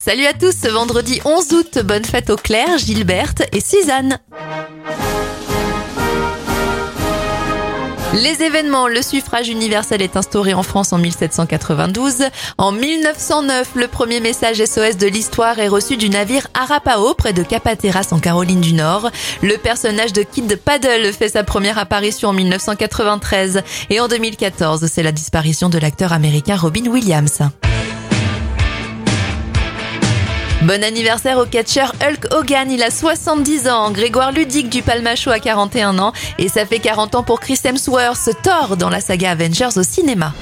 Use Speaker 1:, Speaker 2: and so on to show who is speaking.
Speaker 1: Salut à tous, ce vendredi 11 août, bonne fête aux Claire, Gilberte et Suzanne. Les événements, le suffrage universel est instauré en France en 1792. En 1909, le premier message SOS de l'histoire est reçu du navire Arapao près de Capateras en Caroline du Nord. Le personnage de Kid Paddle fait sa première apparition en 1993 et en 2014, c'est la disparition de l'acteur américain Robin Williams. Bon anniversaire au catcheur Hulk Hogan, il a 70 ans. Grégoire Ludic du Palmacho a 41 ans. Et ça fait 40 ans pour Chris Hemsworth, Thor dans la saga Avengers au cinéma.